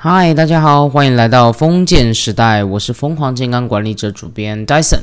嗨，大家好，欢迎来到封建时代，我是疯狂健康管理者主编 Dyson。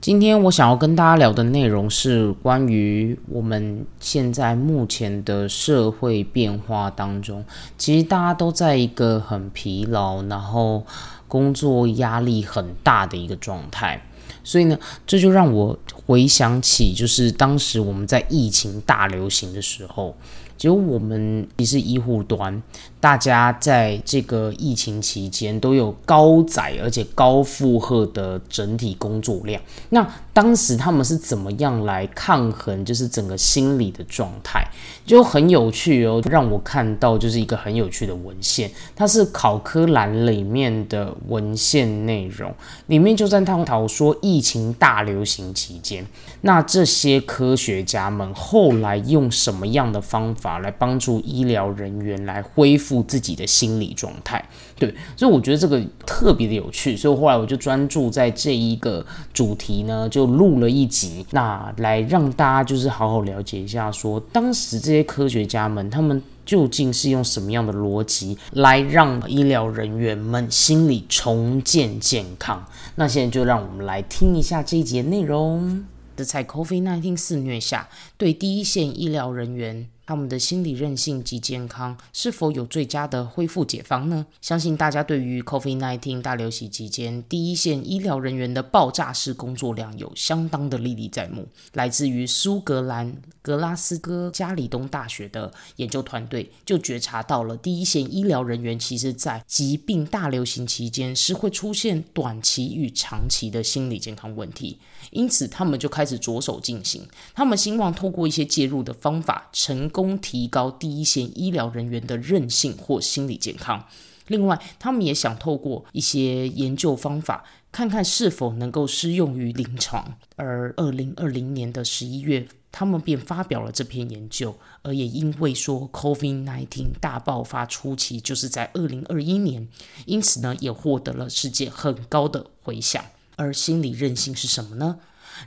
今天我想要跟大家聊的内容是关于我们现在目前的社会变化当中，其实大家都在一个很疲劳，然后工作压力很大的一个状态，所以呢，这就让我回想起，就是当时我们在疫情大流行的时候。就我们也是医护端，大家在这个疫情期间都有高载而且高负荷的整体工作量。那当时他们是怎么样来抗衡，就是整个心理的状态，就很有趣哦。让我看到就是一个很有趣的文献，它是考科栏里面的文献内容，里面就在探讨说疫情大流行期间，那这些科学家们后来用什么样的方法？法来帮助医疗人员来恢复自己的心理状态，对，所以我觉得这个特别的有趣，所以后来我就专注在这一个主题呢，就录了一集，那来让大家就是好好了解一下，说当时这些科学家们他们究竟是用什么样的逻辑来让医疗人员们心理重建健康。那现在就让我们来听一下这一节内容。在 COVID-19 肆虐下，对第一线医疗人员。他们的心理韧性及健康是否有最佳的恢复解方呢？相信大家对于 COVID-19 大流行期间第一线医疗人员的爆炸式工作量有相当的历历在目。来自于苏格兰格拉斯哥加里东大学的研究团队就觉察到了第一线医疗人员其实在疾病大流行期间是会出现短期与长期的心理健康问题，因此他们就开始着手进行。他们希望透过一些介入的方法成。供提高第一线医疗人员的韧性或心理健康。另外，他们也想透过一些研究方法，看看是否能够适用于临床。而二零二零年的十一月，他们便发表了这篇研究。而也因为说 COVID-19 大爆发初期就是在二零二一年，因此呢，也获得了世界很高的回响。而心理韧性是什么呢？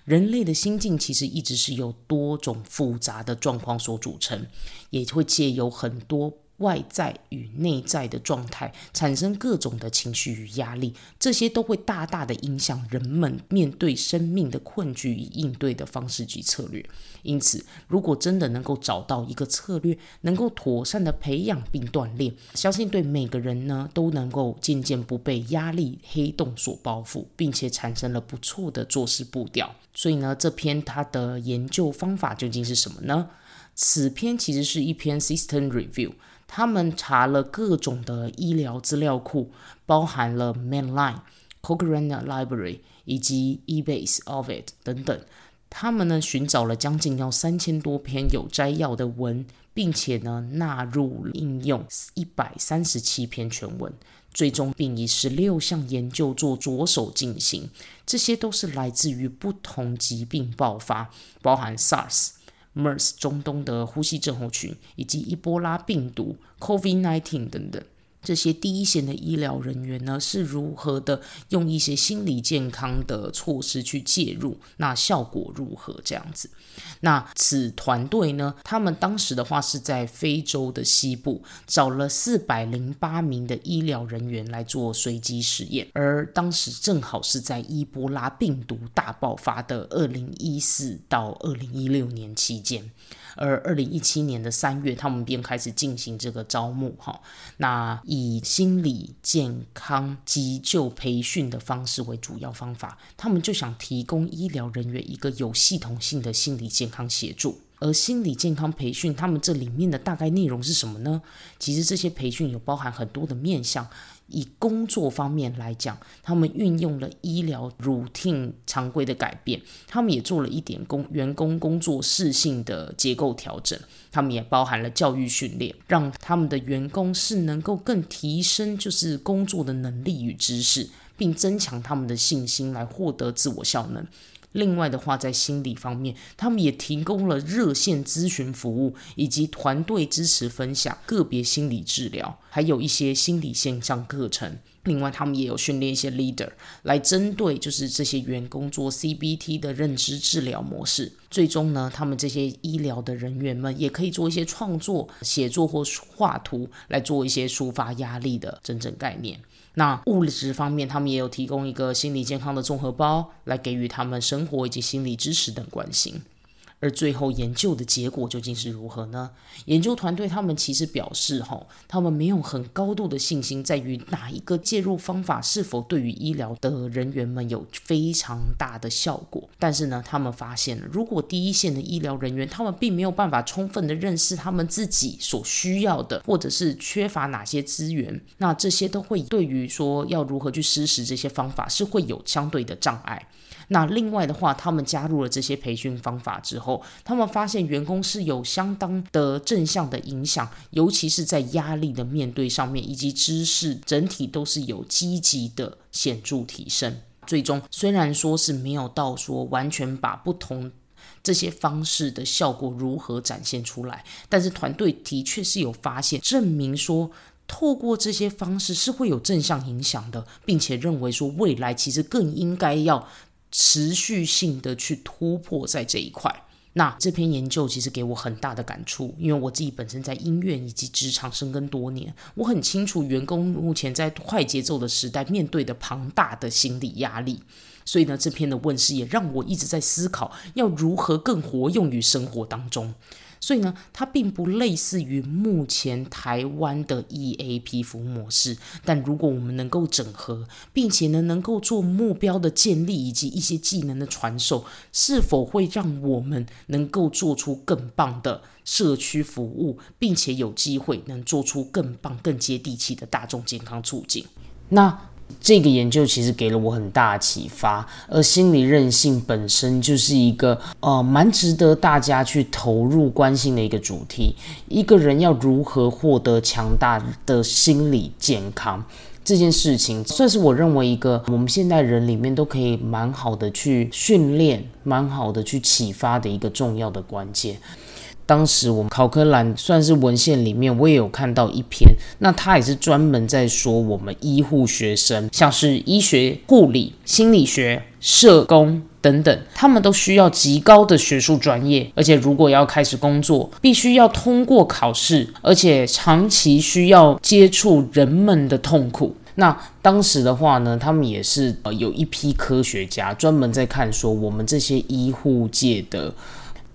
人类的心境其实一直是由多种复杂的状况所组成，也会借由很多。外在与内在的状态产生各种的情绪与压力，这些都会大大的影响人们面对生命的困局与应对的方式及策略。因此，如果真的能够找到一个策略，能够妥善的培养并锻炼，相信对每个人呢都能够渐渐不被压力黑洞所包覆，并且产生了不错的做事步调。所以呢，这篇它的研究方法究竟是什么呢？此篇其实是一篇 system review。他们查了各种的医疗资料库，包含了 Mainline、Cochrane Library 以及 eBase of it 等等。他们呢寻找了将近要三千多篇有摘要的文，并且呢纳入应用一百三十七篇全文，最终并以十六项研究做着手进行。这些都是来自于不同疾病爆发，包含 SARS。MERS 中东的呼吸症候群，以及伊波拉病毒 COVID-19 等等。这些第一线的医疗人员呢，是如何的用一些心理健康的措施去介入？那效果如何？这样子，那此团队呢，他们当时的话是在非洲的西部找了四百零八名的医疗人员来做随机实验，而当时正好是在伊波拉病毒大爆发的二零一四到二零一六年期间。而二零一七年的三月，他们便开始进行这个招募，哈，那以心理健康急救培训的方式为主要方法，他们就想提供医疗人员一个有系统性的心理健康协助。而心理健康培训，他们这里面的大概内容是什么呢？其实这些培训有包含很多的面向。以工作方面来讲，他们运用了医疗 routine 常规的改变，他们也做了一点工员工工作适性的结构调整，他们也包含了教育训练，让他们的员工是能够更提升就是工作的能力与知识，并增强他们的信心，来获得自我效能。另外的话，在心理方面，他们也提供了热线咨询服务，以及团队支持分享、个别心理治疗，还有一些心理线上课程。另外，他们也有训练一些 leader 来针对就是这些员工做 CBT 的认知治疗模式。最终呢，他们这些医疗的人员们也可以做一些创作、写作或画图，来做一些抒发压力的真正概念。那物质方面，他们也有提供一个心理健康的综合包，来给予他们生活以及心理支持等关心。而最后研究的结果究竟是如何呢？研究团队他们其实表示，吼，他们没有很高度的信心在于哪一个介入方法是否对于医疗的人员们有非常大的效果。但是呢，他们发现，如果第一线的医疗人员他们并没有办法充分的认识他们自己所需要的，或者是缺乏哪些资源，那这些都会对于说要如何去实施这些方法是会有相对的障碍。那另外的话，他们加入了这些培训方法之后，他们发现员工是有相当的正向的影响，尤其是在压力的面对上面，以及知识整体都是有积极的显著提升。最终虽然说是没有到说完全把不同这些方式的效果如何展现出来，但是团队的确是有发现证明说，透过这些方式是会有正向影响的，并且认为说未来其实更应该要。持续性的去突破在这一块，那这篇研究其实给我很大的感触，因为我自己本身在医院以及职场深耕多年，我很清楚员工目前在快节奏的时代面对的庞大的心理压力，所以呢，这篇的问世也让我一直在思考要如何更活用于生活当中。所以呢，它并不类似于目前台湾的 EAP 服务模式。但如果我们能够整合，并且呢能够做目标的建立以及一些技能的传授，是否会让我们能够做出更棒的社区服务，并且有机会能做出更棒、更接地气的大众健康促进？那。这个研究其实给了我很大的启发，而心理韧性本身就是一个呃蛮值得大家去投入关心的一个主题。一个人要如何获得强大的心理健康这件事情，算是我认为一个我们现代人里面都可以蛮好的去训练、蛮好的去启发的一个重要的关键。当时我们考科兰算是文献里面，我也有看到一篇，那他也是专门在说我们医护学生，像是医学、护理、心理学、社工等等，他们都需要极高的学术专业，而且如果要开始工作，必须要通过考试，而且长期需要接触人们的痛苦。那当时的话呢，他们也是呃有一批科学家专门在看说我们这些医护界的。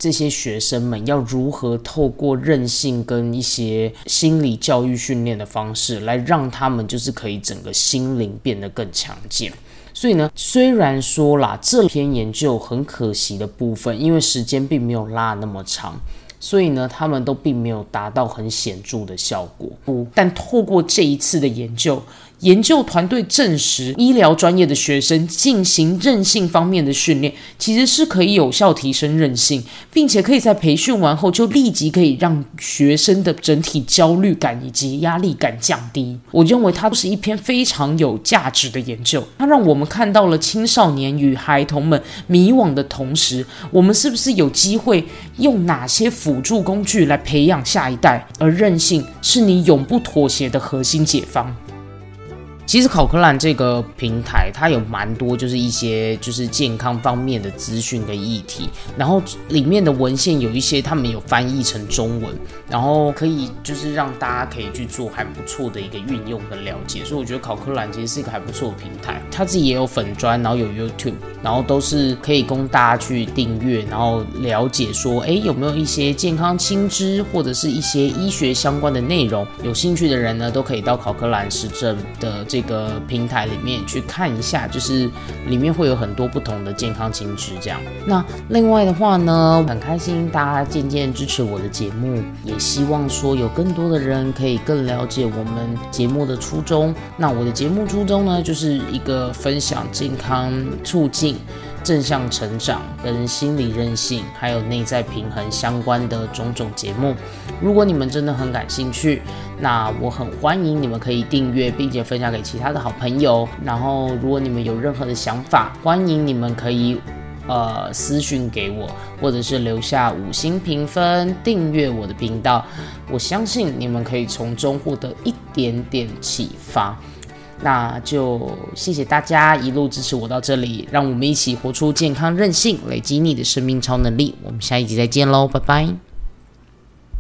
这些学生们要如何透过韧性跟一些心理教育训练的方式，来让他们就是可以整个心灵变得更强健。所以呢，虽然说啦，这篇研究很可惜的部分，因为时间并没有拉那么长，所以呢，他们都并没有达到很显著的效果。不，但透过这一次的研究。研究团队证实，医疗专业的学生进行韧性方面的训练，其实是可以有效提升韧性，并且可以在培训完后就立即可以让学生的整体焦虑感以及压力感降低。我认为它是一篇非常有价值的研究，它让我们看到了青少年与孩童们迷惘的同时，我们是不是有机会用哪些辅助工具来培养下一代？而韧性是你永不妥协的核心解方。其实考克兰这个平台，它有蛮多就是一些就是健康方面的资讯跟议题，然后里面的文献有一些他们有翻译成中文，然后可以就是让大家可以去做还不错的一个运用跟了解，所以我觉得考克兰其实是一个还不错的平台。他自己也有粉砖，然后有 YouTube，然后都是可以供大家去订阅，然后了解说，哎，有没有一些健康新知或者是一些医学相关的内容，有兴趣的人呢，都可以到考克兰实证的。这个平台里面去看一下，就是里面会有很多不同的健康情知这样。那另外的话呢，很开心大家渐渐支持我的节目，也希望说有更多的人可以更了解我们节目的初衷。那我的节目初衷呢，就是一个分享健康促进。正向成长跟心理韧性，还有内在平衡相关的种种节目，如果你们真的很感兴趣，那我很欢迎你们可以订阅，并且分享给其他的好朋友。然后，如果你们有任何的想法，欢迎你们可以呃私讯给我，或者是留下五星评分，订阅我的频道。我相信你们可以从中获得一点点启发。那就谢谢大家一路支持我到这里，让我们一起活出健康任性，累积你的生命超能力。我们下一集再见喽，拜拜。